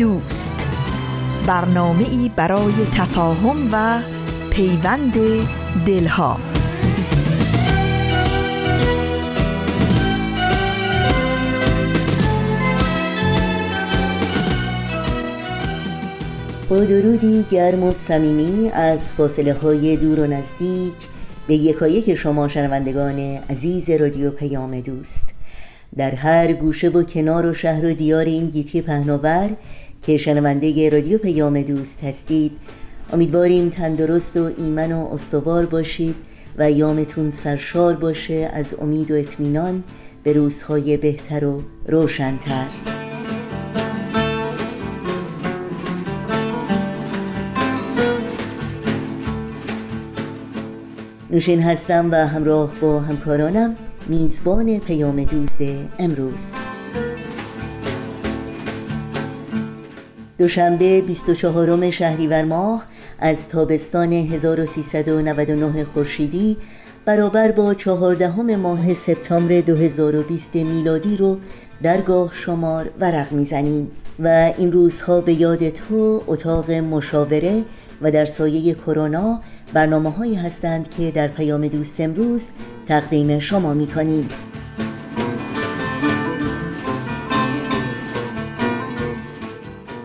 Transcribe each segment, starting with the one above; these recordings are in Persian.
دوست. برنامه ای برای تفاهم و پیوند دلها. با درودی گرم و صمیمی از فاصله های دور و نزدیک به یکایک شما شنوندگان عزیز رادیو پیام دوست. در هر گوشه و کنار و شهر و دیار این گیتی پهناور که شنونده رادیو پیام دوست هستید. امیدواریم تندرست و ایمن و استوار باشید و یامتون سرشار باشه از امید و اطمینان به روزهای بهتر و روشنتر. نوشین هستم و همراه با همکارانم. میزبان پیام دوست امروز. دوشنبه 24 شهریور ماه از تابستان 1399 خورشیدی برابر با چهاردهم ماه سپتامبر 2020 میلادی رو درگاه شمار ورق می‌زنیم و این روزها به یاد تو اتاق مشاوره و در سایه کرونا برنامه هایی هستند که در پیام دوست امروز تقدیم شما می کنیم.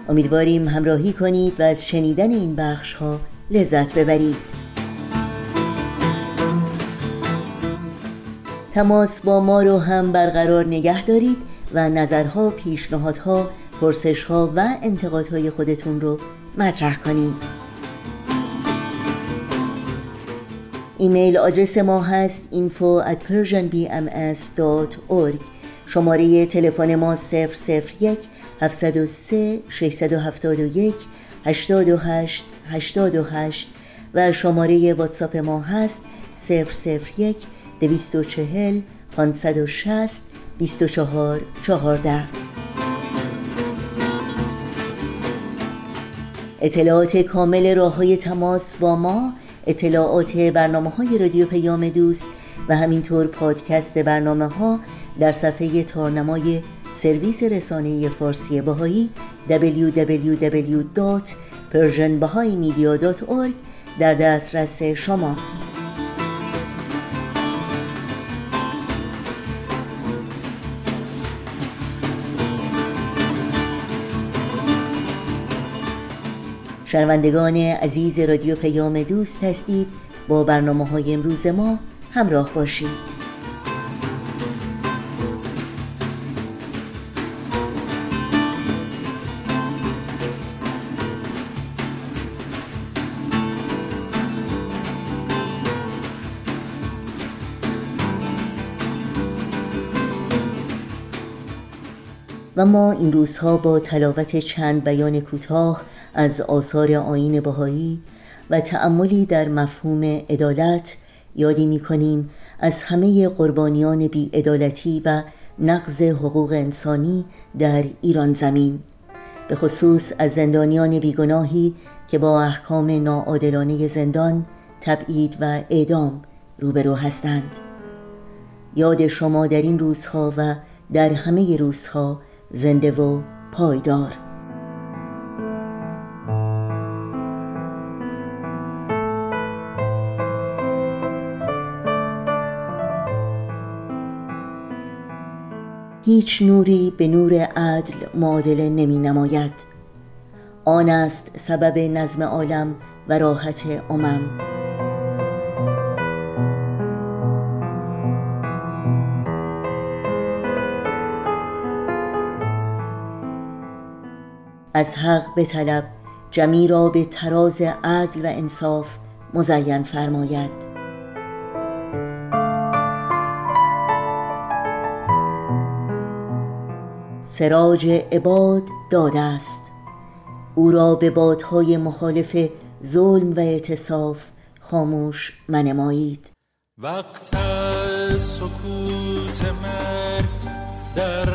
امیدواریم همراهی کنید و از شنیدن این بخش ها لذت ببرید. تماس با ما رو هم برقرار نگه دارید و نظرها، پیشنهادها، پرسشها و انتقادهای خودتون رو مطرح کنید. ایمیل آدرس ما هست info at persianbms.org شماره تلفن ما 001 703 671 828 828 و شماره واتساپ ما هست 001 240 560 24 14 اطلاعات کامل راه های تماس با ما اطلاعات برنامه های رادیو پیام دوست و همینطور پادکست برنامه ها در صفحه تارنمای سرویس رسانه فارسی باهایی www.persianbahaimedia.org در دسترس شماست. شنوندگان عزیز رادیو پیام دوست هستید با برنامه های امروز ما همراه باشید. و ما این روزها با تلاوت چند بیان کوتاه از آثار آین بهایی و تأملی در مفهوم عدالت یادی می کنیم از همه قربانیان بیعدالتی و نقض حقوق انسانی در ایران زمین. به خصوص از زندانیان بیگناهی که با احکام ناعادلانه زندان تبعید و اعدام روبرو هستند. یاد شما در این روزها و در همه روزها زنده و پایدار. هیچ نوری به نور عدل معادله نمی نماید. آن است سبب نظم عالم و راحت امم. از حق به طلب جمی را به تراز عدل و انصاف مزین فرماید. سراج عباد داده است. او را به بادهای مخالف ظلم و اعتصاف خاموش منمایید. وقت سکوت مرگ در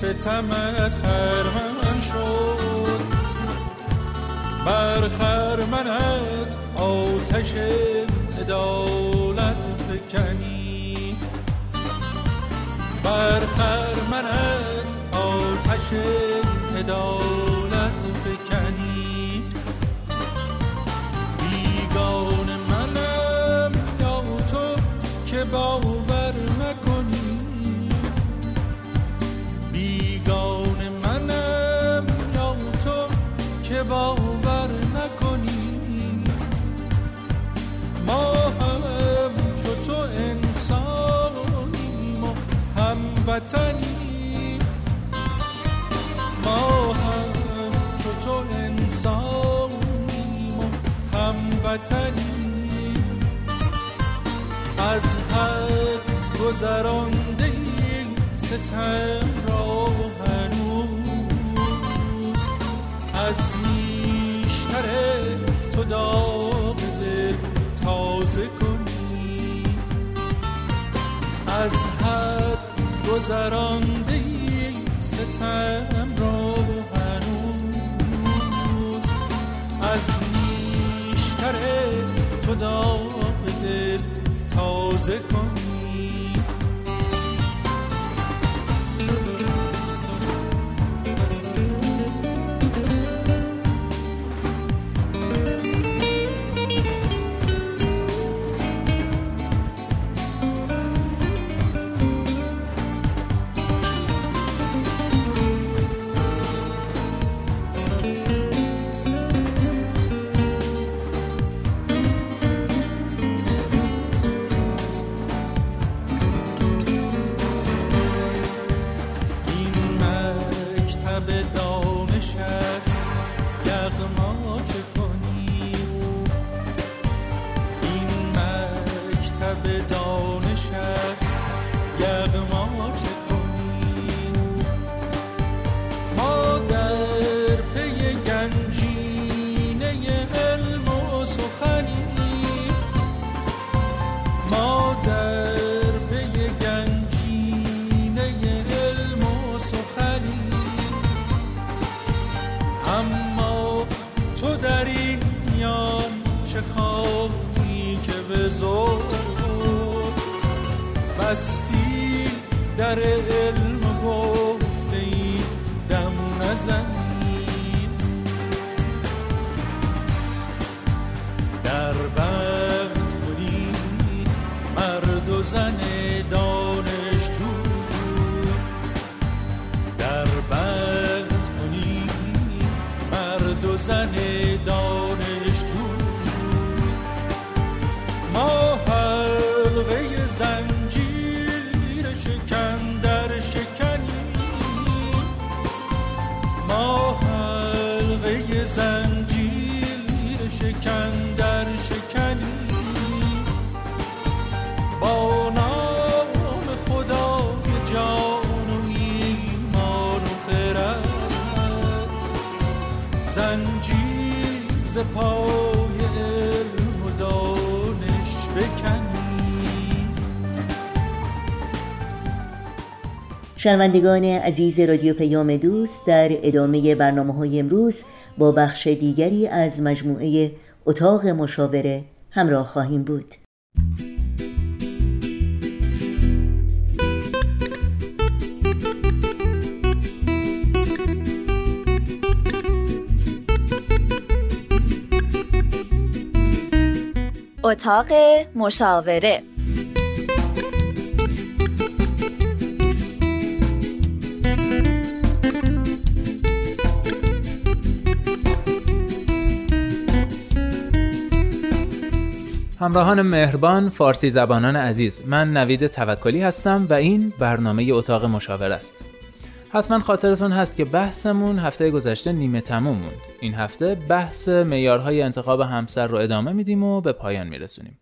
ستمت خرمم شد. بر خرمنت آتش عدالت فکنی. بر خرمنت آتش عدالت فکنی. بیگان منم یا تو که باور هموطنی ما هم چو تو انسانیم و هموطنی از حد گذرانده ستم را هنوز. از نیشتر تو داغ گذرانده ستم را هنوز. از نیشتر تو داغ دل تازه کنی بستی در علم پای علم و بکنی. شنوندگان عزیز رادیو پیام دوست در ادامه برنامه های امروز با بخش دیگری از مجموعه اتاق مشاوره همراه خواهیم بود. اتاق مشاوره. همراهان مهربان فارسی زبانان عزیز من نوید توکلی هستم و این برنامه اتاق مشاوره است. حتما خاطرتون هست که بحثمون هفته گذشته نیمه تموم موند. این هفته بحث میارهای انتخاب همسر رو ادامه میدیم و به پایان میرسونیم.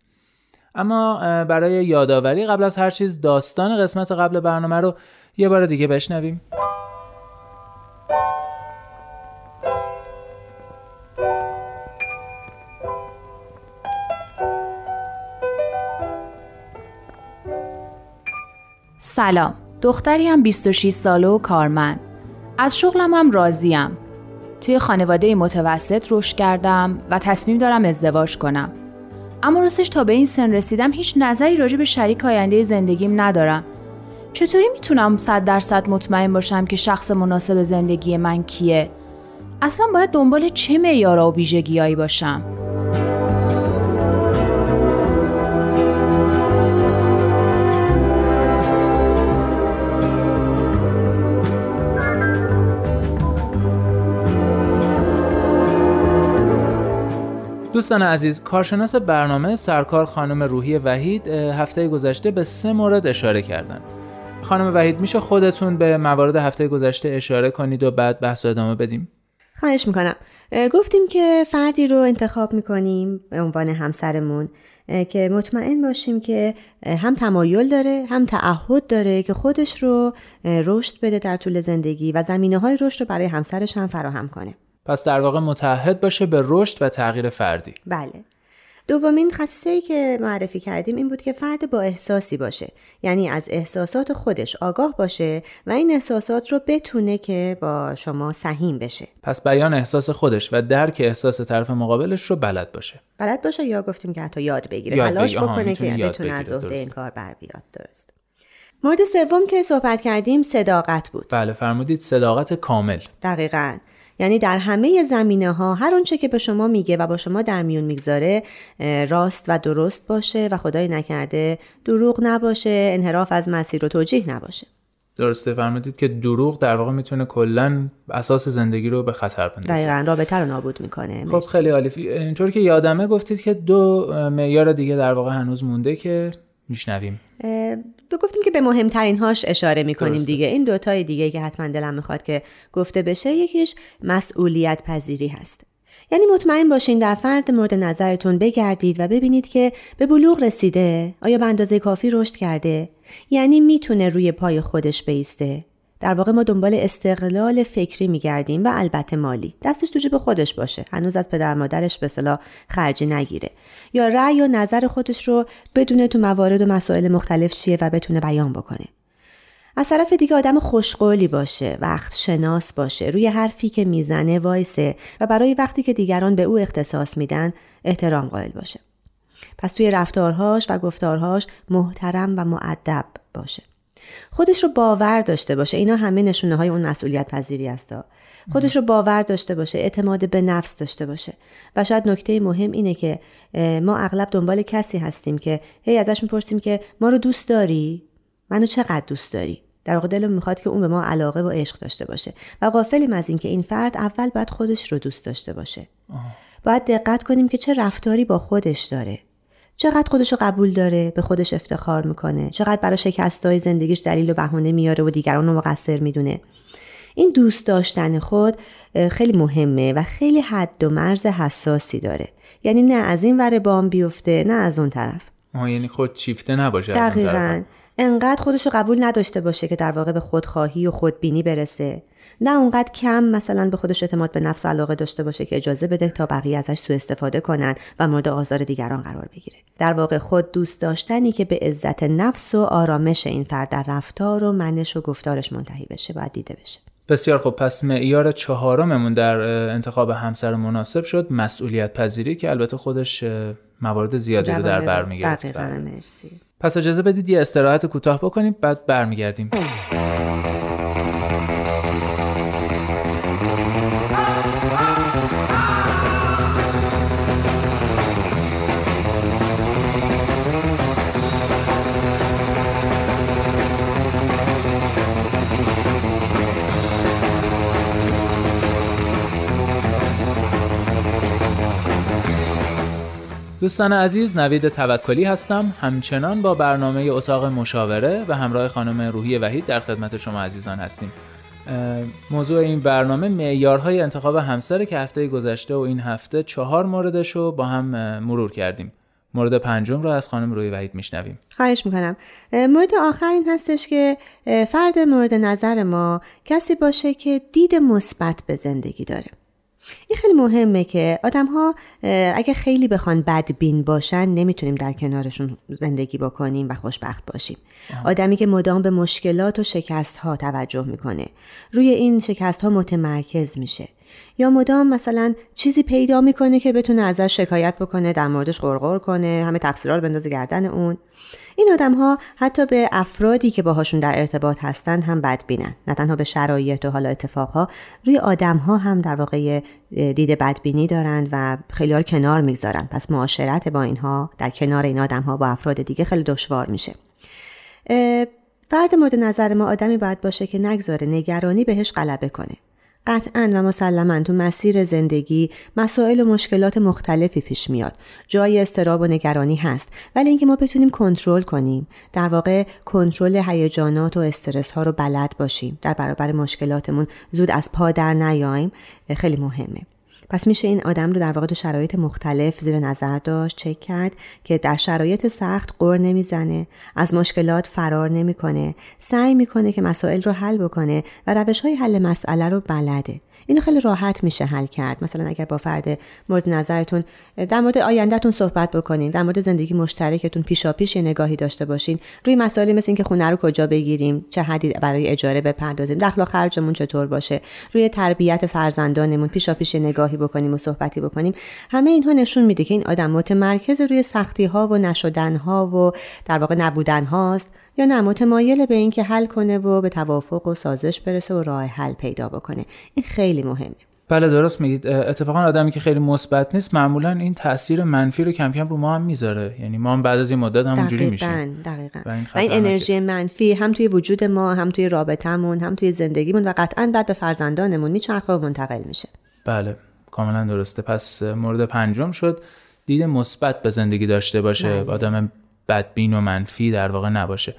اما برای یادآوری قبل از هر چیز داستان قسمت قبل برنامه رو یه بار دیگه بشنویم. سلام. دختری هم 26 ساله و کارمند. از شغلم هم راضیم. توی خانواده متوسط رشد کردم و تصمیم دارم ازدواج کنم. اما راستش تا به این سن رسیدم هیچ نظری راجع به شریک آینده زندگیم ندارم. چطوری می‌تونم صد درصد مطمئن باشم که شخص مناسب زندگی من کیه؟ اصلا باید دنبال چه معیارا و ویژگیهایی باشم؟ دوستان عزیز کارشناس برنامه سرکار خانم روحی وحید هفته گذشته به سه مورد اشاره کردن. خانم وحید میشه خودتون به موارد هفته گذشته اشاره کنید و بعد بحث ادامه بدیم؟ خواهش می‌کنم. گفتیم که فردی رو انتخاب می‌کنیم به عنوان همسرمون که مطمئن باشیم که هم تمایل داره هم تعهد داره که خودش رو رشد بده در طول زندگی و زمینه های رشد رو برای همسرش هم فراهم کنه. پس در واقع متحد باشه به رشد و تغییر فردی. بله. دومین خصیصه ای که معرفی کردیم این بود که فرد با احساسی باشه. یعنی از احساسات خودش آگاه باشه و این احساسات رو بتونه که با شما سهیم بشه. پس بیان احساس خودش و درک احساس طرف مقابلش رو بلد باشه. بلد باشه یا گفتیم که حتی یاد بگیره یاد تلاش بگیره. بکنه که یاد بتونه از. عهده این. کار بر بیاد. درست. مورد سوم که صحبت کردیم صداقت بود. بله فرمودید صداقت کامل. دقیقا. یعنی در همه زمینه ها هر اونچه که به شما میگه و با شما در میون می‌گذاره راست و درست باشه و خدای نکرده دروغ نباشه انحراف از مسیر و توجیه نباشه. درسته فرمودید که دروغ در واقع می‌تونه کلا اساس زندگی رو به خطر بندازه. دقیقا رابطه رو نابود می‌کنه. خب خیلی عالی. اینطور که یادمه گفتید که دو معیار دیگه در واقع هنوز مونده که میشنویم. تو گفتیم که به مهمترین هاش اشاره می‌کنیم درسته. دیگه. این دوتای دیگه که حتما دلم می‌خواد که گفته بشه یکیش مسئولیت پذیری هست. یعنی مطمئن باشین در فرد مورد نظرتون بگردید و ببینید که به بلوغ رسیده آیا به اندازه کافی رشد کرده یعنی می‌تونه روی پای خودش بیسته. در واقع ما دنبال استقلال فکری میگردیم و البته مالی. دستش تو جیب خودش باشه. هنوز از پدر مادرش به صلاح خرجی نگیره. یا رأی و نظر خودش رو بدونه تو موارد و مسائل مختلف چیه و بتونه بیان بکنه. از طرف دیگه آدم خوشقولی باشه وقت شناس باشه روی حرفی که می‌زنه وایسه و برای وقتی که دیگران به او اختصاص میدن احترام قائل باشه. پس توی رفتارهاش و گفتارهاش محترم و معدب باشه. خودش رو باور داشته باشه. اینا همه نشونه های اون مسئولیت پذیری هستا. خودش رو باور داشته باشه اعتماد به نفس داشته باشه. و شاید نکته مهم اینه که ما اغلب دنبال کسی هستیم که هی ازش می‌پرسیم که ما رو دوست داری؟ منو چقدر دوست داری؟ در واقع دلم می‌خواد که اون به ما علاقه و عشق داشته باشه. و غافلیم از اینکه این فرد اول باید خودش رو دوست داشته باشه. باید دقت کنیم که چه رفتاری با خودش داره. چقدر خودش رو قبول داره به خودش افتخار می‌کنه. چقدر برای شکستای زندگیش دلیل و بهانه میاره و دیگران رو مقصر می‌دونه. این دوست داشتن خود خیلی مهمه و خیلی حد و مرز حساسی داره. یعنی نه از این ور بام بیفته نه از اون طرف. آها یعنی خود چیفته نباشه از اون طرف. دقیقا. انقدر خودش رو قبول نداشته باشه که در واقع به خودخواهی و خودبینی برسه. نه اونقدر کم مثلا به خودش اعتماد به نفس و علاقه داشته باشه که اجازه بده تا بقیه ازش سوء استفاده کنن و مورد آزار دیگران قرار بگیره. در واقع خود دوست داشتنی که به عزت نفس و آرامش این فرد در رفتار و منش و گفتارش منتهی بشه باید دیده بشه. بسیار خب پس معیار چهارممون در انتخاب همسر مناسب شد. مسئولیت پذیری که البته خودش موارد زیادی رو در بر می‌گرفت. دقیقا مرسی. پس اجازه بدید یه استراحت کوتاه بکنیم بعد برمیگردیم. دوستان عزیز نوید توکلی هستم. همچنان با برنامه اتاق مشاوره و همراه خانم روحی وحید در خدمت شما عزیزان هستیم. موضوع این برنامه معیارهای انتخاب همسر که هفته گذشته و این هفته چهار موردش رو با هم مرور کردیم. مورد پنجم رو از خانم روی وحید میشنویم. خواهش می‌کنم. مورد آخر این هستش که فرد مورد نظر ما کسی باشه که دید مثبت به زندگی داره. این خیلی مهمه که آدم ها اگه خیلی بخوان بدبین باشن نمی‌تونیم در کنارشون زندگی بکنیم و خوشبخت باشیم. آدمی که مدام به مشکلات و شکست ها توجه می‌کنه روی این شکست ها متمرکز میشه. یا مدام مثلا چیزی پیدا می‌کنه که بتونه ازش شکایت بکنه در موردش غرغر کنه همه تقصیرها رو بندازه گردن اون. این آدم ها حتی به افرادی که باهاشون در ارتباط هستن هم بدبینن. نه تنها به شرایط و حالا اتفاقها روی آدم ها هم در واقع دید بدبینی دارند و خیلی ها کنار می‌گذارن. پس معاشرت با اینها در کنار این آدم ها با افراد دیگه خیلی دشوار میشه. فرد مورد نظر ما آدمی باید باشه که نگذاره نگرانی بهش غلبه کنه. قطعا و مسلما تو مسیر زندگی مسائل و مشکلات مختلفی پیش میاد. جای استراب و نگرانی هست ولی اینکه ما بتونیم کنترل کنیم. در واقع کنترل هیجانات و استرس ها رو بلد باشیم. در برابر مشکلاتمون زود از پا در نیایم. خیلی مهمه. پس میشه این آدم رو در واقع تو شرایط مختلف زیر نظر داشت چک کرد که در شرایط سخت قر نمی‌زنه از مشکلات فرار نمی‌کنه. سعی می‌کنه که مسائل رو حل بکنه و روش های حل مسئله رو بلده. اینو خیلی راحت میشه حل کرد. مثلا اگر با فرد مورد نظرتون در مورد آیندهتون صحبت بکنین در مورد زندگی مشترکتون پیشا پیش یه نگاهی داشته باشین. روی مسائلی مثل اینکه خونه رو کجا بگیریم چه حدی برای اجاره بپردازیم دخل و خرجمون چطور باشه روی تربیت فرزندانمون پیشا پیش نگاهی بکنیم و صحبتی بکنیم همه اینها نشون میده که این آدم متمرکز روی سختی ها و نشدن ها و در واقع نبودن هاست یا نه. متمایل به اینکه حل کنه و به توافق و سازش برسه و راه حل پیدا بکنه. این خیلی مهمه. بله درست میگید. اتفاقا آدمی که خیلی مثبت نیست معمولا این تاثیر منفی رو کم کم رو ما هم می‌ذاره. یعنی ما هم بعد از این مدت همونجوری میشیم. دقیقاً. و این, و این انرژی منفی هم توی وجود ما هم توی رابطمون هم توی زندگیمون و قطعا بعد به فرزندانمون میچرخه و منتقل میشه. بله کاملا درسته. پس مورد پنجم شد دید مثبت به زندگی داشته باشه. بله. آدم بدبین و منفی در واقع نباشه.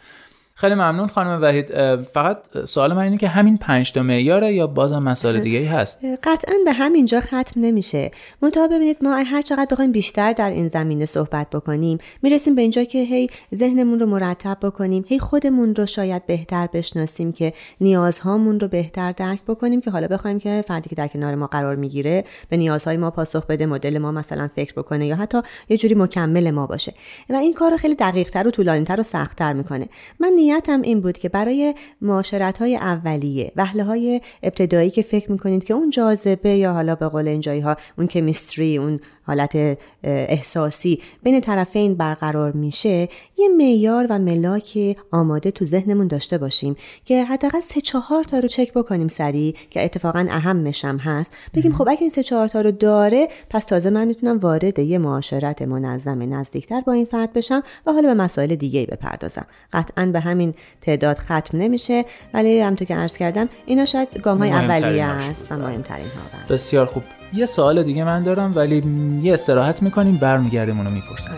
خیلی ممنون خانم وحید. فقط سوال من اینه که همین پنج تا معیاره یا بازم مسائل دیگه ای هست؟ قطعا به همینجا ختم نمیشه. منتها ببینید ما هر چقدر بخوایم بیشتر در این زمینه صحبت بکنیم می‌رسیم به اینجا که هی ذهنمون رو مرتب بکنیم هی خودمون رو شاید بهتر بشناسیم که نیازهامون رو بهتر درک بکنیم که حالا بخوایم که فردی که در کنار ما قرار می‌گیره به نیازهای ما پاسخ بده مدل ما مثلا فکر بکنه یا حتی یه جوری مکمل ما باشه. و این کار رو خیلی دقیقتر و طولانیتر و سختتر می‌کنه. من نیتم این بود که برای معاشرت های اولیه وحله های ابتدایی که فکر می‌کنید که اون جاذبه یا حالا به قول اینجایی ها اون کمیستری اون حالت احساسی بین طرفین برقرار میشه یه معیار و ملاک آماده تو ذهنمون داشته باشیم که حداقل سه چهار تا رو چک بکنیم سریع که اتفاقا اهمش هم هست. بگیم خب اگه این سه چهار تا رو داره پس تازه من می‌تونم وارد یه معاشرت منظم نزدیکتر با این فرد بشم و حالا به مسائل دیگه بپردازم. قطعا به همین تعداد ختم نمیشه. ولی همونطور که عرض کردم اینا شاید گام های اولیه است و مهمترین ها بسیار خوب. یه سوال دیگه من دارم ولی یه استراحت می‌کنیم برمیگردیم اونو می‌پرسیم.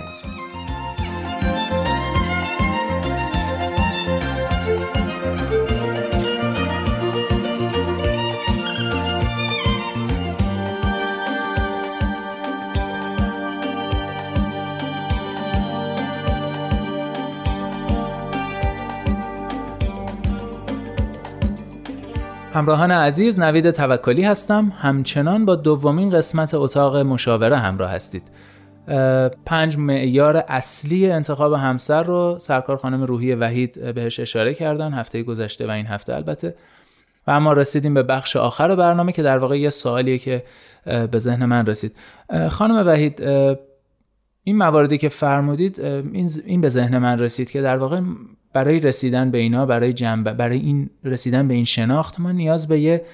همراهان عزیز نوید توکلی هستم. همچنان با دومین قسمت اتاق مشاوره همراه هستید. پنج معیار اصلی انتخاب همسر رو سرکار خانم روحی وحید بهش اشاره کردن. هفته گذشته و این هفته البته. و اما رسیدیم به بخش آخر برنامه که در واقع یه سوالیه که به ذهن من رسید. خانم وحید این مواردی که فرمودید این به ذهن من رسید که در واقع برای رسیدن به اینا برای جنب برای این رسیدن به این شناخت ما نیاز به یه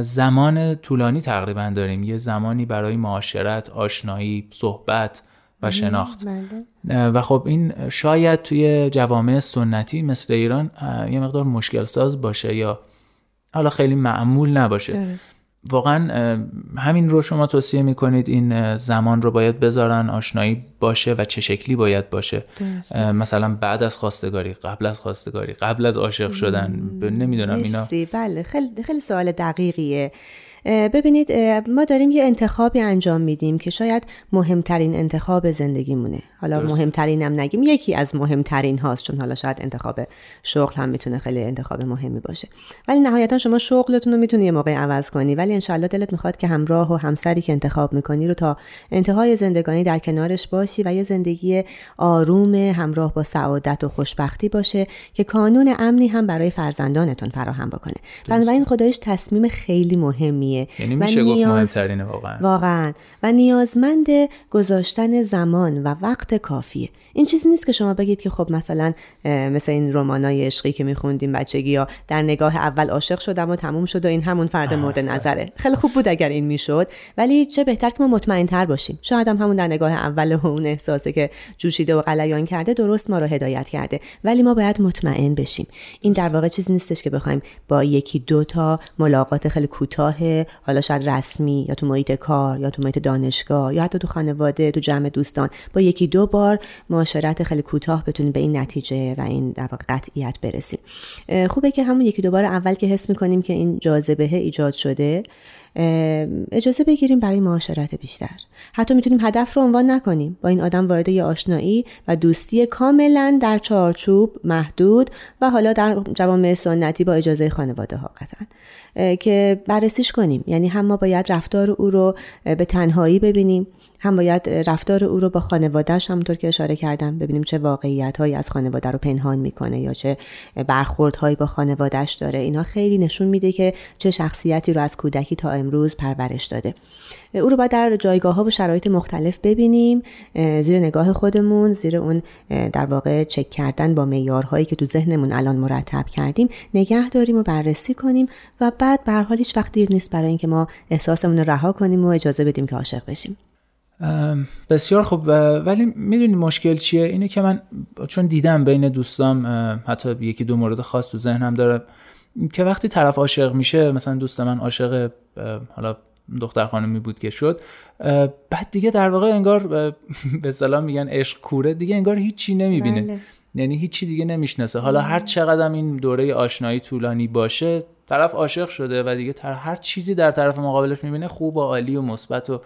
زمان طولانی تقریبا داریم. یه زمانی برای معاشرت آشنایی صحبت و شناخت. بله. و خب این شاید توی جوامع سنتی مثل ایران یه مقدار مشکل ساز باشه یا حالا خیلی معمول نباشه. واقعا همین رو شما توصیه می‌کنید این زمان رو باید بذارن آشنایی باشه و چه شکلی باید باشه. مثلا بعد از خواستگاری قبل از خواستگاری قبل از عاشق شدن نمی‌دونم اینا. بله خیلی خیلی سوال دقیقیه. ببینید ما داریم یه انتخابی انجام میدیم که شاید مهمترین انتخاب زندگیمونه. حالا مهمترین هم نگیم یکی از مهمترین هاست چون حالا شاید انتخاب شغل هم می‌تونه خیلی انتخاب مهمی باشه. ولی نهایتا شما شغلتون رو می‌تونی یه موقع عوض کنی. ولی انشالله دلت می‌خواد که همراه و همسری که انتخاب می‌کنی رو تا انتهای زندگانی در کنارش باشی و یه زندگی آروم همراه با سعادت و خوشبختی باشه که کانون امنی هم برای فرزندانتون فراهم بکنه. بنابراین خدایش تصمیم خیلی مهمیه یعنی میشه گفت مهمترینه واقعا. واقعا. و نیازمند گذاشتن زمان و وقت کافیه. این چیزی نیست که شما بگید که خب مثلا مثل این رمانای عشقی که میخوندیم بچگی یا در نگاه اول عاشق شدم و تموم شد و این همون فرد مورد نظره. خیلی خوب بود اگر این می‌شد. ولی چه بهتر که ما مطمئن تر باشیم. شاید هم همون در نگاه اول و اون احساسه که جوشیده و قلیان کرده درست ما رو هدایت کرده. ولی ما باید مطمئن بشیم. این در واقع چیزی نیستش که بخوایم با یکی دو تا ملاقات خیلی کوتاه حالا شاید رسمی یا تو محیط کار یا تو محیط دانشگاه یا حتی تو خانواده تو جمع دوستان با یکی دو بار معاشرت خیلی کوتاه بتونیم به این نتیجه و این در واقع قطعیت برسیم. خوبه که همون یکی دو بار اول که حس می‌کنیم که این جاذبه ایجاد شده. اجازه بگیریم برای معاشرت بیشتر. حتی می‌تونیم هدف رو عنوان نکنیم. با این آدم وارد یه آشنایی و دوستی کاملا در چارچوب محدود و حالا در جوامع سنتی با اجازه خانواده ها قطعا که بررسیش کنیم. یعنی هم ما باید رفتار او رو به تنهایی ببینیم. هم باید رفتار او رو با خانوادهش همونطور که اشاره کردم ببینیم چه واقعیت هایی از خانواده رو پنهان می‌کنه یا چه برخوردهایی با خانوادهش داره. اینا خیلی نشون میده که چه شخصیتی رو از کودکی تا امروز پرورش داده. او رو باید در جایگاه ها و شرایط مختلف ببینیم زیر نگاه خودمون زیر اون در واقع چک کردن با معیارهایی که تو ذهنمون الان مرتب کردیم نگه داریم و بررسی کنیم و بعد به حال هیچ وقت دیر نیست برای اینکه ما احساسمون رو رها کنیم و اجازه بدیم که عاشق بشیم. بسیار خوب. ولی می‌دونی مشکل چیه؟ اینه که من چون دیدم بین دوستام حتی یکی دو مورد خاص تو ذهنم داره که وقتی طرف عاشق میشه مثلا دوست من عاشق حالا دختر خانمی بود که شد بعد دیگه در واقع انگار به سلام میگن عشق کوره دیگه انگار هیچی نمی‌بینه. بله. یعنی هیچی دیگه نمی‌شناسه. حالا هر چقدر این دوره آشنایی طولانی باشه طرف عاشق شده و دیگه هر چیزی در طرف مقابلش می‌بینه خوب و عالی و مثبت و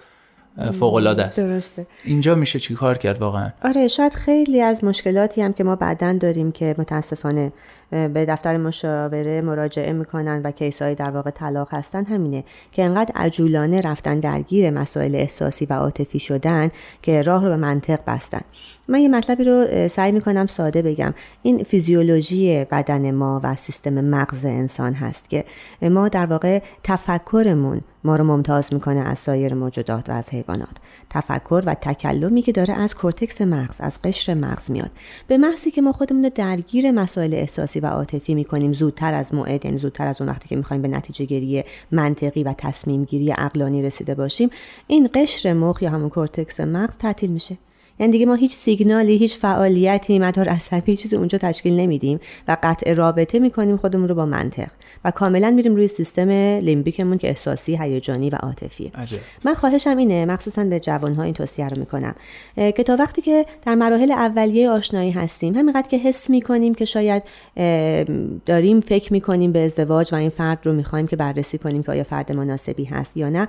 فوق العاده است. درسته. اینجا میشه چی کار کرد واقعا؟ آره شاید خیلی از مشکلاتی هم که ما بعدا داریم که متاسفانه به دفتر مشاوره مراجعه می‌کنن و کیسایی در واقع طلاق هستن. همینه که انقدر عجولانه رفتن درگیر مسائل احساسی و عاطفی شدن که راه رو به منطق بستن. من یه مطلبی رو سعی می‌کنم ساده بگم. این فیزیولوژی بدن ما و سیستم مغز انسان هست که ما در واقع تفکرمون ما رو ممتاز می‌کنه از سایر موجودات و از حیوانات. تفکر و تکلمی که داره از کورتکس مغز از قشر مغز میاد. به محضی که ما خودمون رو درگیر مسائل احساسی و عاطفی می‌کنیم. زودتر از موعد یعنی زودتر از اون وقتی که می‌خوایم به نتیجه گیری منطقی و تصمیم گیری عقلانی رسیده باشیم این قشر مخ یا همون کورتکس مغز تعطیل میشه. یعنی دیگه ما هیچ سیگنالی هیچ فعالیتی مدار عصبی چیزی اونجا تشکیل نمیدیم و قطع رابطه می‌کنیم خودمون رو با منطق و کاملا میریم روی سیستم لیمبیکمون که احساسی هیجانی و عاطفیه. من خواهشم اینه مخصوصا به جوانها این توصیه رو می‌کنم که تا وقتی که در مراحل اولیه آشنایی هستیم همینقدر که حس می‌کنیم که شاید داریم فکر می‌کنیم به ازدواج و این فرد رو می‌خوایم که بررسی کنیم که آیا فرد مناسبی هست یا نه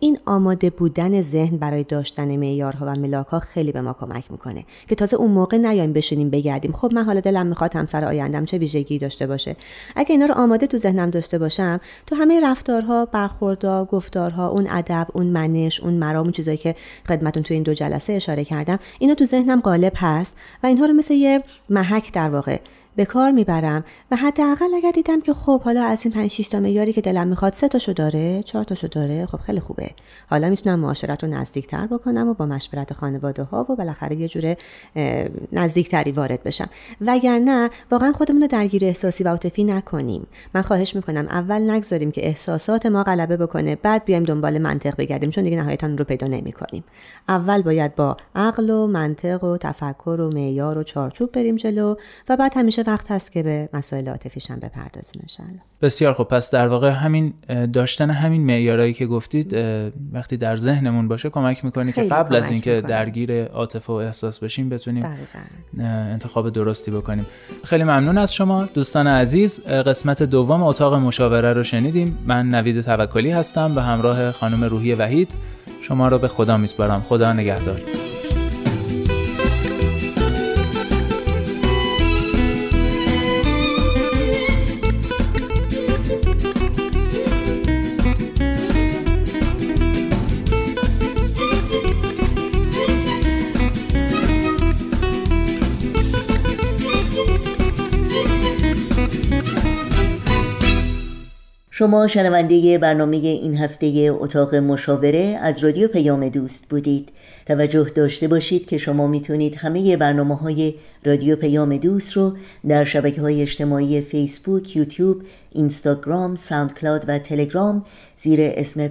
این آماده بودن ذهن برای داشتن معیارها و ملاکها خیلی به ما کمک می‌کنه که تازه اون موقع نیایم بشینیم بگردیم. خب من حالا دلم می‌خواد همسر آیندم چه ویژگی داشته باشه. اگه اینا رو آماده تو ذهنم داشته باشم تو همه رفتارها برخوردها گفتارها اون ادب اون منش اون مرام اون چیزایی که خدمتون تو این دو جلسه اشاره کردم اینا تو ذهنم غالب هست و اینها رو مثل یه محک در واقع به کار می‌برم و حداقل اگر دیدم که خب حالا از این 5 6 تا معیاری که دلم می‌خواد سه تاشو داره چهار تاشو داره خب خیلی خوبه. حالا می‌تونم معاشرت رو نزدیکتر بکنم و با مشورت خانواده ها و بالاخره یه جوره نزدیکتری وارد بشم. وگرنه واقعا خودمون رو درگیر احساسی و عاطفی نکنیم. من خواهش می‌کنم اول نگذاریم که احساسات ما غلبه بکنه بعد بیایم دنبال منطق بگردیم چون دیگه نهایتا رو پیدا نمی‌کنیم. اول باید با عقل و منطق و تفکر و معیار و چارچوب بریم جلو و بعد همیشه وقت هست که به مسائل عاطفیش هم بپردازیم انشالله بسیار خب پس در واقع همین داشتن همین معیارایی که گفتید وقتی در ذهنمون باشه کمک می‌کنه که قبل از اینکه درگیر عاطفه و احساس بشیم بتونیم انتخاب درستی بکنیم. خیلی ممنون از شما. دوستان عزیز قسمت دوم اتاق مشاوره رو شنیدیم. من نوید توکلی هستم به همراه خانم روحی وحید. شما رو به خدا میسپارم. خدا نگهدار. شما شنونده برنامه این هفته اتاق مشاوره از رادیو پیام دوست بودید. توجه داشته باشید که شما می‌تونید همه برنامه های رادیو پیام دوست رو در شبکه های اجتماعی فیسبوک، یوتیوب، اینستاگرام، ساوند کلاود و تلگرام زیر اسم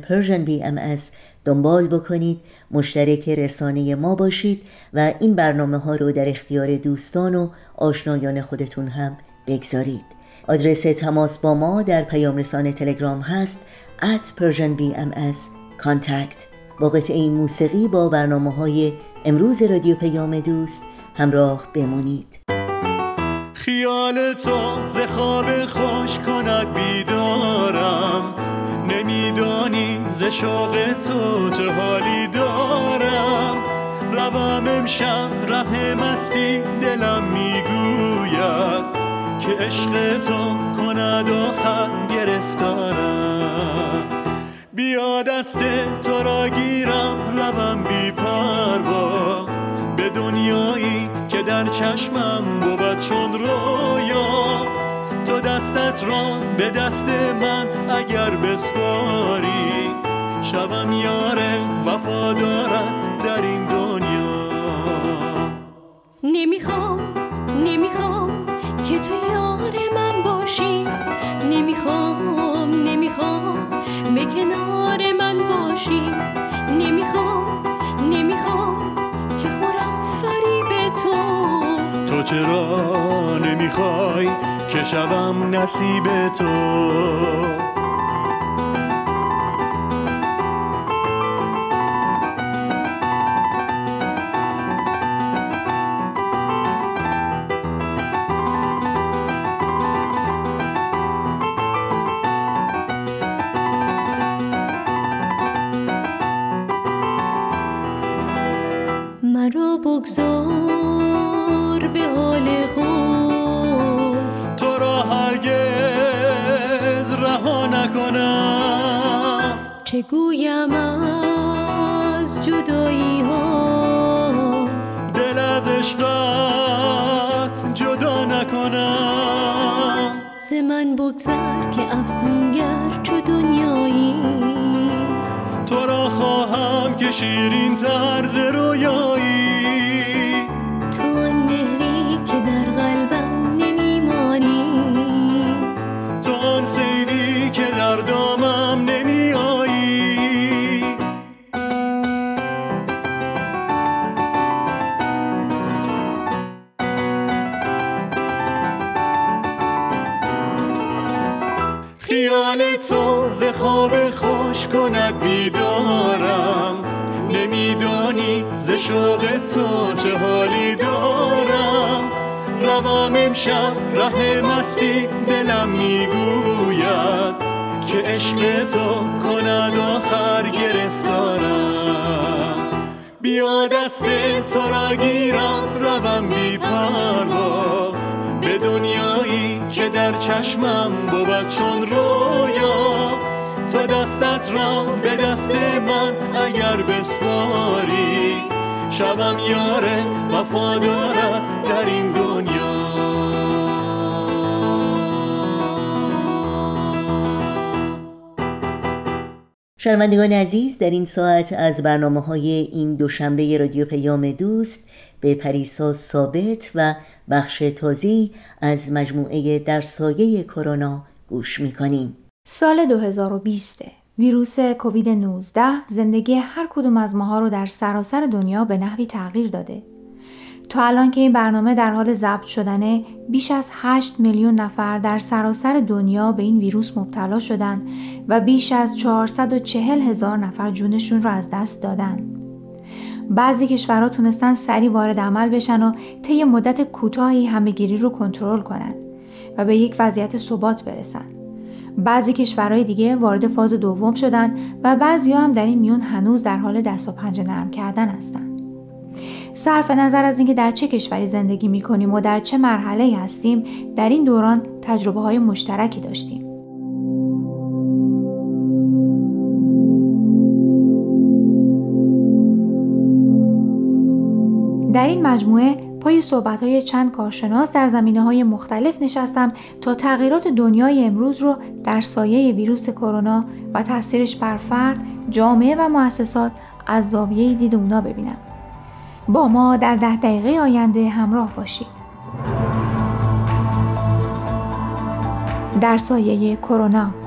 ام اس دنبال بکنید. مشترک رسانه ما باشید و این برنامه ها رو در اختیار دوستان و آشنایان خودتون هم بگذارید. آدرس تماس با ما در پیام رسانه تلگرام هست at persianbms contact. با این موسیقی با برنامه های امروز رادیو پیام دوست همراه بمونید. خیال تو ز خواب خوش کند بیدارم. نمیدانی ز شوق تو چه حالی دارم. روام امشب ره مستی دلم می‌گوید. که عشق تو کند آخر گرفتارم. بیا دست تو را گیرم روم بی پروا. به دنیایی که در چشمم بود چون رویا. تو دستت را به دست من اگر بسپاری. شبم یار وفادارت در این دنیا. نمی‌خوام نمی‌خوام. که تو یار من باشی. نمی‌خوام نمی‌خوام به کنار من باشی. نمی‌خوام نمی‌خوام که خورم فریب تو. تو چرا نمی‌خوای که شبم نصیب تو؟ چه گویم از جدایی ها. دل از عشقت جدا نکنم. ز من بگذر که افسونگر چو دنیایی. تو را خواهم که شیرین طرز رویایی. عشق تو کند آخر گرفتارم. بیا دست تو را گیرم روم بی پروا. به دنیایی که در چشمم بود چون رویا. تو دستت را به دست من اگر بسپاری. شبم یاره وفادارت در این دنیا. شنوندگان عزیز در این ساعت از برنامه های این دوشنبه رادیو پیام دوست به پریسا ثابت و بخش تازی از مجموعه در سایه کرونا گوش می‌کنیم سال 2020 ویروس کووید 19 زندگی هر کدوم از ماها رو در سراسر دنیا به نحوی تغییر داده. تا الان که این برنامه در حال ضبط شدنه بیش از 8 میلیون نفر در سراسر دنیا به این ویروس مبتلا شدن و بیش از 440 هزار نفر جونشون رو از دست دادن. بعضی کشورها تونستن سریع وارد عمل بشن و طی مدت کوتاهی همهگیری رو کنترل کنند و به یک وضعیت ثبات برسن. بعضی کشورهای دیگه وارد فاز دوم شدن و بعضی هم در این میون هنوز در حال دست و پنجه نرم کردن هستن. صرف نظر از اینکه در چه کشوری زندگی می کنیم و در چه مرحله هستیم در این دوران تجربه های مشترکی داشتیم. در این مجموعه پای صحبت های چند کارشناس در زمینه های مختلف نشستم تا تغییرات دنیای امروز رو در سایه ویروس کرونا و تاثیرش بر فرد، جامعه و مؤسسات از زاویه دید اونا ببینم. با ما در ده دقیقه آینده همراه باشید. در سایه کرونا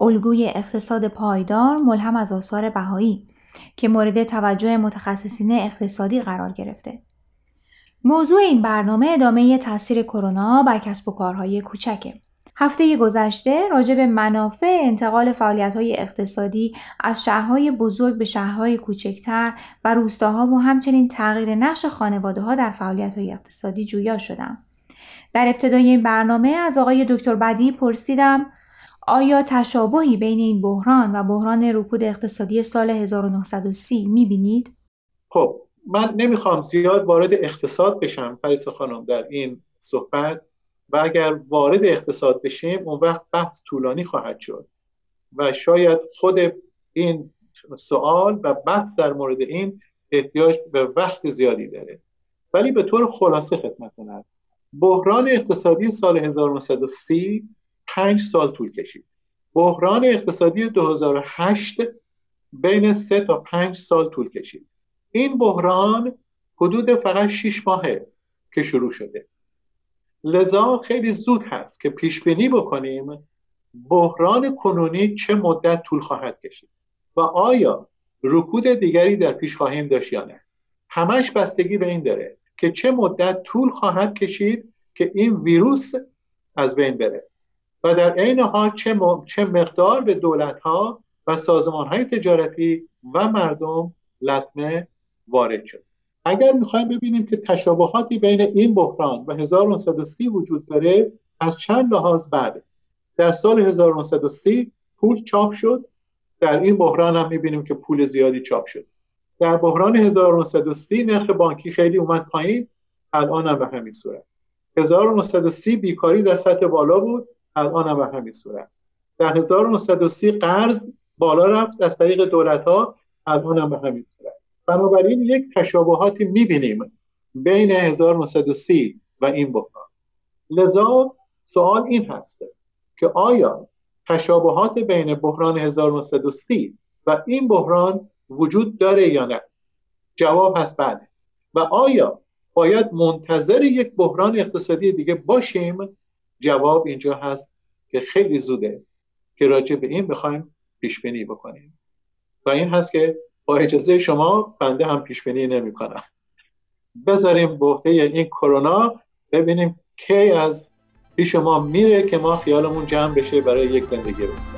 الگوی اقتصاد پایدار ملهم از آثار بهایی که مورد توجه متخصصین اقتصادی قرار گرفته. موضوع این برنامه ادامه تاثیر کرونا بر کسب و کارهای کوچکه. هفته گذشته راجع به منافع انتقال فعالیت‌های اقتصادی از شهرهای بزرگ به شهرهای کوچکتر و روستاها و همچنین تغییر نقش خانواده ها در فعالیت‌های اقتصادی جویا شدم. در ابتدای این برنامه از آقای دکتر بدی پرسیدم آیا تشابهی بین این بحران و بحران رکود اقتصادی سال 1930 می‌بینید؟ خب من نمی‌خوام زیاد وارد اقتصاد بشم فریسا خانم در این صحبت و اگر وارد اقتصاد بشیم اون وقت بحث طولانی خواهد شد و شاید خود این سوال و بحث در مورد این احتیاج به وقت زیادی داره ولی به طور خلاصه خدمت کنم بحران اقتصادی سال 1930 پنج سال طول کشید. بحران اقتصادی 2008 بین سه تا پنج سال طول کشید. این بحران حدود فقط 6 ماهه که شروع شده. لذا خیلی زود هست که پیش بینی بکنیم بحران کنونی چه مدت طول خواهد کشید و آیا رکود دیگری در پیش خواهیم داشت یا نه. همش بستگی به این داره که چه مدت طول خواهد کشید که این ویروس از بین بره. و در عین حال چه, چه مقدار به دولت ها و سازمان های تجارتی و مردم لطمه وارد شد. اگر می‌خوایم ببینیم که تشابهاتی بین این بحران و 1930 وجود داره از چند لحاظ بعد در سال 1930 پول چاپ شد در این بحران هم می‌بینیم که پول زیادی چاپ شد. در بحران 1930 نرخ بانکی خیلی اومد پایین الان هم به همین صورت. 1930 بیکاری در سطح بالا بود الان هم به همین صورت. در 1930 قرض بالا رفت از طریق دولت ها الان هم به همین صورت. بنابراین یک تشابهاتی می‌بینیم بین 1930 و این بحران. لذا سوال این هست که آیا تشابهات بین بحران 1930 و این بحران وجود داره یا نه؟ جواب هست بله. و آیا باید منتظر یک بحران اقتصادی دیگه باشیم جواب اینجا هست که خیلی زوده که راجع به این بخوایم پیش بینی بکنیم. و این هست که با اجازه شما بنده هم پیش بینی نمی کنم بذاریم بحته این کرونا ببینیم کی از پیش ما میره که ما خیالمون جمع بشه برای یک زندگی رو.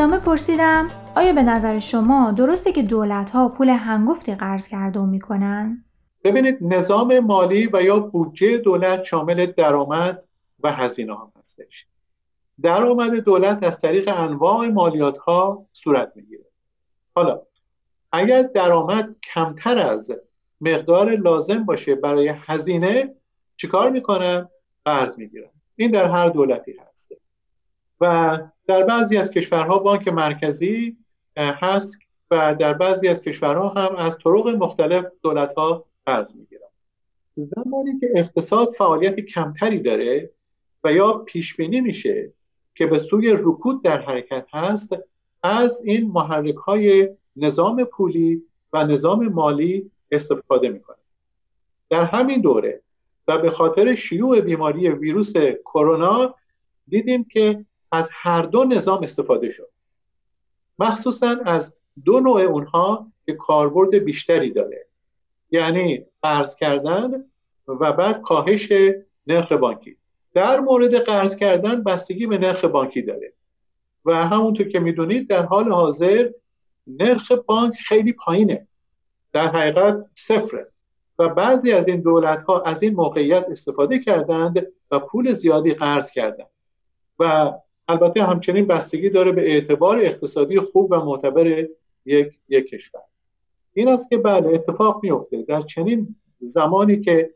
ادامه پرسیدم آیا به نظر شما درسته که دولت ها پول هنگفتی قرض کرده و می‌کنن؟ ببینید نظام مالی و یا بودجه دولت شامل درآمد و هزینه ها هستش. درآمد دولت از طریق انواع مالیات ها صورت می‌گیره. حالا اگر درآمد کمتر از مقدار لازم باشه برای هزینه چیکار می‌کنن؟ قرض می‌گیرن. این در هر دولتی هست. و در بعضی از کشورها بانک مرکزی هست و در بعضی از کشورها هم از طرق مختلف دولت ها قرض می‌گیرن. زمانی که اقتصاد فعالیت کمتری داره و یا پیش بینی میشه که به سوی رکود در حرکت هست از این محرک های نظام پولی و نظام مالی استفاده می‌کنه. در همین دوره و به خاطر شیوع بیماری ویروس کرونا دیدیم که از هر دو نظام استفاده شد. مخصوصا از دو نوع اونها که کاربرد بیشتری داره. یعنی قرض کردن و بعد کاهش نرخ بانکی. در مورد قرض کردن بستگی به نرخ بانکی داره. و همونطور که می‌دونید در حال حاضر نرخ بانک خیلی پایینه. در حقیقت صفره. و بعضی از این دولت ها از این موقعیت استفاده کردند و پول زیادی قرض کردند. و البته همچنین بستگی داره به اعتبار اقتصادی خوب و معتبر یک, یک کشور. این است که بله اتفاق میفته در چنین زمانی که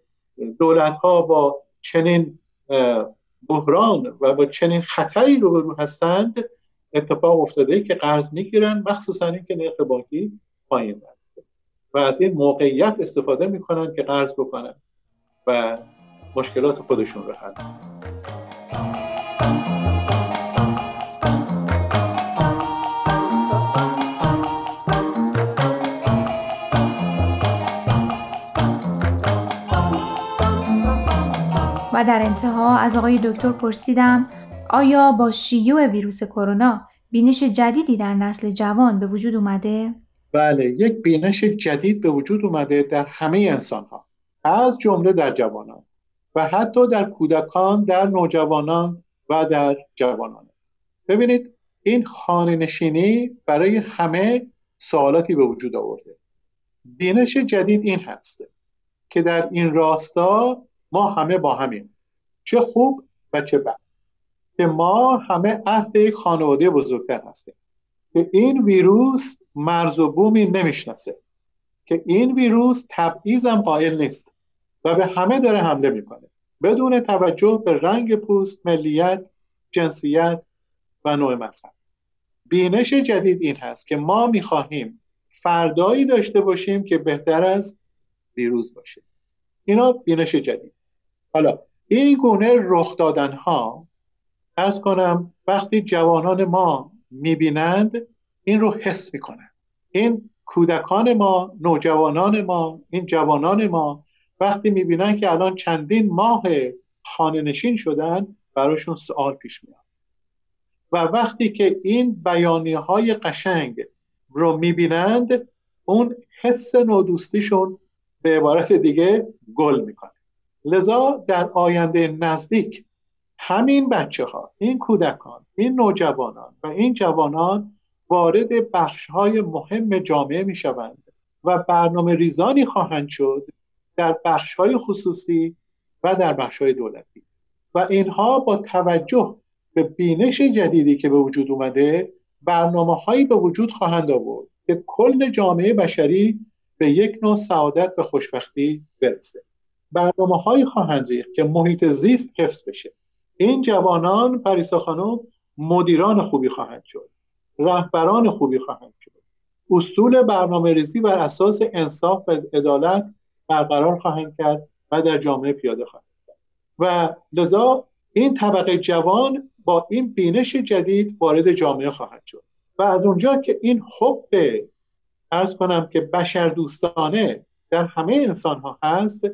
دولت ها با چنین بحران و با چنین خطری روبرو هستند اتفاق افتاده که قرض می‌گیرن مخصوصا اینکه نرخ بانکی پایین است و از این موقعیت استفاده می‌کنن که قرض بکنن و مشکلات خودشون رو حل در انتها از آقای دکتر پرسیدم آیا با شیوع ویروس کرونا بینش جدیدی در نسل جوان به وجود اومده؟ بله یک بینش جدید به وجود اومده در همه انسان ها از جمله در جوانان و حتی در کودکان در نوجوانان و در جوانان. ببینید این خانه نشینی برای همه سوالاتی به وجود آورده. بینش جدید این هسته که در این راستا ما همه با همیم. چه خوب و چه بد. که ما همه عهد یک خانواده بزرگتر هستیم. که این ویروس مرز و بومی نمی‌شناسه. که این ویروس تبعیضم قائل نیست و به همه داره حمله می‌کنه. بدون توجه به رنگ پوست، ملیت، جنسیت و نوع مذهب. بینش جدید این هست که ما می‌خواهیم فردایی داشته باشیم که بهتر از ویروس باشه. اینا بینش جدید. حالا این گونه رخ دادن ها ارز کنم وقتی جوانان ما می‌بینند این رو حس می‌کنند. این کودکان ما نوجوانان ما این جوانان ما وقتی می‌بینن که الان چندین ماه خانه نشین شدن براشون سوال پیش میاد. و وقتی که این بیانیه های قشنگ رو می‌بینند اون حس نودوستیشون به عبارت دیگه گل می‌کنه. لذا در آینده نزدیک همین بچه ها این کودکان این نوجوانان و این جوانان وارد بخش های مهم جامعه می شوند و برنامه ریزانی خواهند شد در بخش های خصوصی و در بخش های دولتی. و اینها با توجه به بینش جدیدی که به وجود اومده برنامه هایی به وجود خواهند آورد که کل جامعه بشری به یک نوع سعادت و خوشبختی برسه. برنامه های خواهند ریخت که محیط زیست حفظ بشه. این جوانان پریسا خانم مدیران خوبی خواهند شد. رهبران خوبی خواهند شد. اصول برنامه ریزی بر اساس انصاف و عدالت برقرار خواهند کرد و در جامعه پیاده خواهند کرد و لذا این طبقه جوان با این بینش جدید وارد جامعه خواهد شد. و از اونجا که این حب ارز کنم که بشر دوستانه در همه انسان ها هست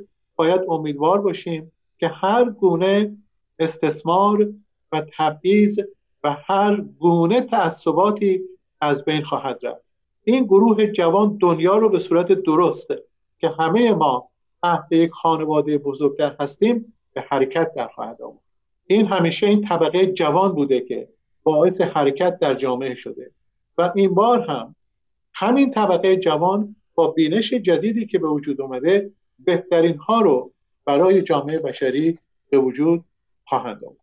باید امیدوار باشیم که هر گونه استثمار و تبعیض و هر گونه تعصباتی از بین خواهد رفت. این گروه جوان دنیا رو به صورت درسته که همه ما عهد یک خانواده بزرگتر هستیم به حرکت در خواهد آمد. این همیشه این طبقه جوان بوده که باعث حرکت در جامعه شده و این بار هم همین طبقه جوان با بینش جدیدی که به وجود اومده بهترین ها رو برای جامعه بشری به وجود خواهند آورد.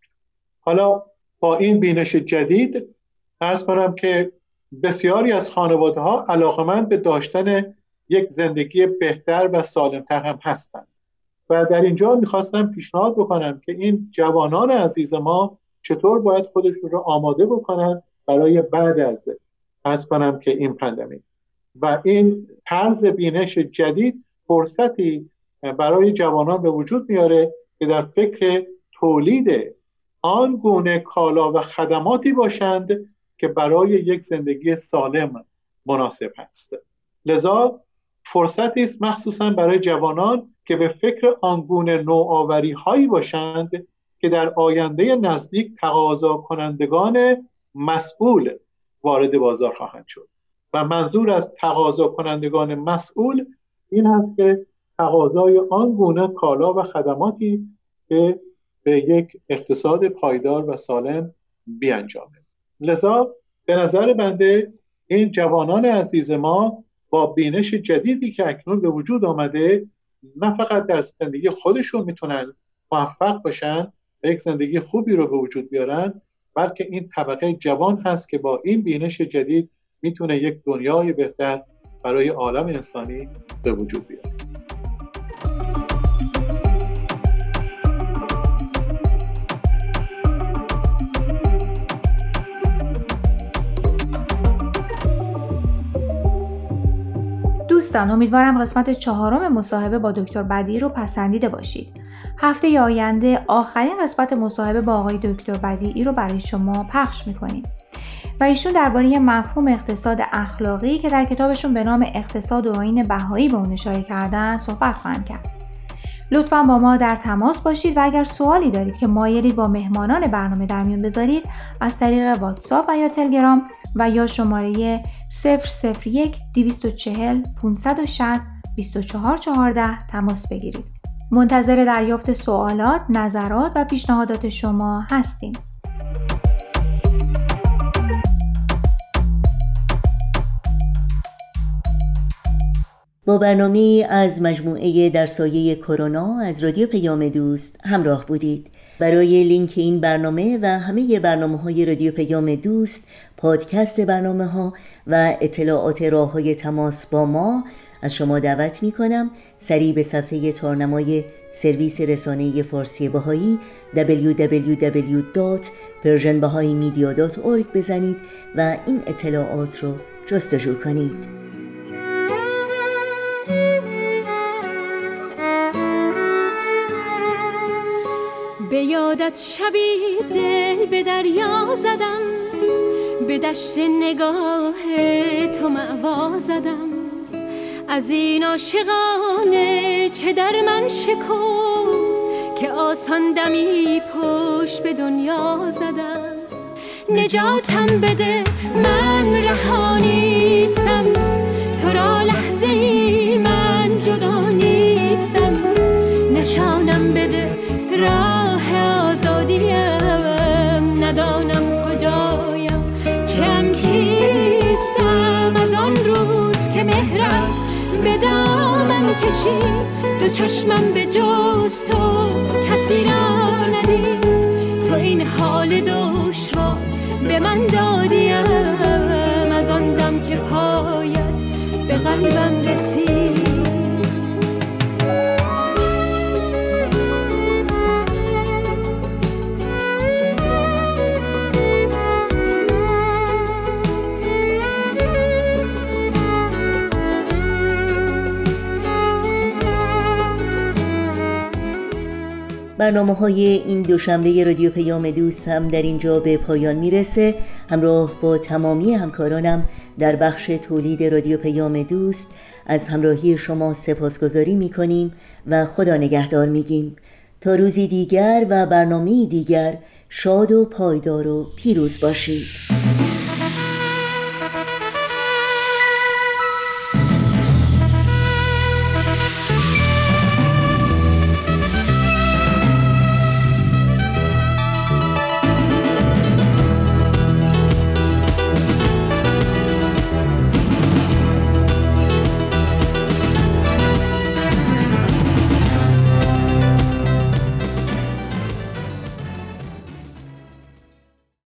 حالا با این بینش جدید ارز کنم که بسیاری از خانواده ها علاقمند به داشتن یک زندگی بهتر و سالمتر هم هستند. و در اینجا می‌خواستم پیشنهاد بکنم که این جوانان عزیز ما چطور باید خودشون رو آماده بکنن برای بعد از ارز کنم که این پندمی. و این طرز بینش جدید فرصتی برای جوانان به وجود میاره که در فکر تولید آن گونه کالا و خدماتی باشند که برای یک زندگی سالم مناسب هست لذا فرصتی است مخصوصا برای جوانان که به فکر آنگونه نوآوری هایی باشند که در آینده نزدیک تقاضا کنندگان مسئول وارد بازار خواهند شد و منظور از تقاضا کنندگان مسئول این هست که تقاضای آن گونه کالا و خدماتی که به یک اقتصاد پایدار و سالم بیانجامه. لذا به نظر بنده این جوانان عزیز ما با بینش جدیدی که اکنون به وجود آمده نه فقط در زندگی خودشون می‌تونن موفق باشن و یک زندگی خوبی رو به وجود بیارن بلکه این طبقه جوان هست که با این بینش جدید می‌تونه یک دنیای بهتر برای عالم انسانی به وجود بیاره دوستان امیدوارم قسمت چهارم مصاحبه با دکتر بدی رو پسندیده باشید. هفته آینده آخرین قسمت مصاحبه با آقای دکتر بدیعی رو برای شما پخش می‌کنیم. و ایشون درباره مفهوم اقتصاد اخلاقی که در کتابشون به نام اقتصاد و آین بهایی به اون اشاره کردن صحبت خواهند کرد. لطفا با ما در تماس باشید و اگر سوالی دارید که مایلید با مهمانان برنامه در میون بذارید از طریق واتساپ و یا تلگرام و یا شماره 001 240 560 2414 تماس بگیرید. منتظر دریافت سوالات، نظرات و پیشنهادات شما هستیم. با برنامه از مجموعه در سایه کرونا از رادیو پیام دوست همراه بودید. برای لینک این برنامه و همه برنامه های رادیو پیام دوست پادکست برنامه ها و اطلاعات راه های تماس با ما از شما دعوت می کنم سریع به صفحه تارنمای سرویس رسانه فارسی بهایی www.persianbahaimedia.org بزنید و این اطلاعات رو جستجو کنید. به یادت شبی دل به دریا زدم به دشت نگاه تو معوا زدم. از این عاشقانه چه در من شکفت که آسان دمی پشت به دنیا زدم. نجاتم بده من رهانیستم تو را لحظه ای به دامم کشید دو چشمم به جز تو کسی را ندید تو این حال دشوار به من دادیم از آن دم که پایت به قلبم رسید برنامه های این دوشنبه رادیو پیام دوست هم در اینجا به پایان می‌رسه. همراه با تمامی همکارانم در بخش تولید رادیو پیام دوست از همراهی شما سپاسگزاری می‌کنیم و خدا نگهدار میگیم. تا روزی دیگر و برنامه دیگر شاد و پایدار و پیروز باشید.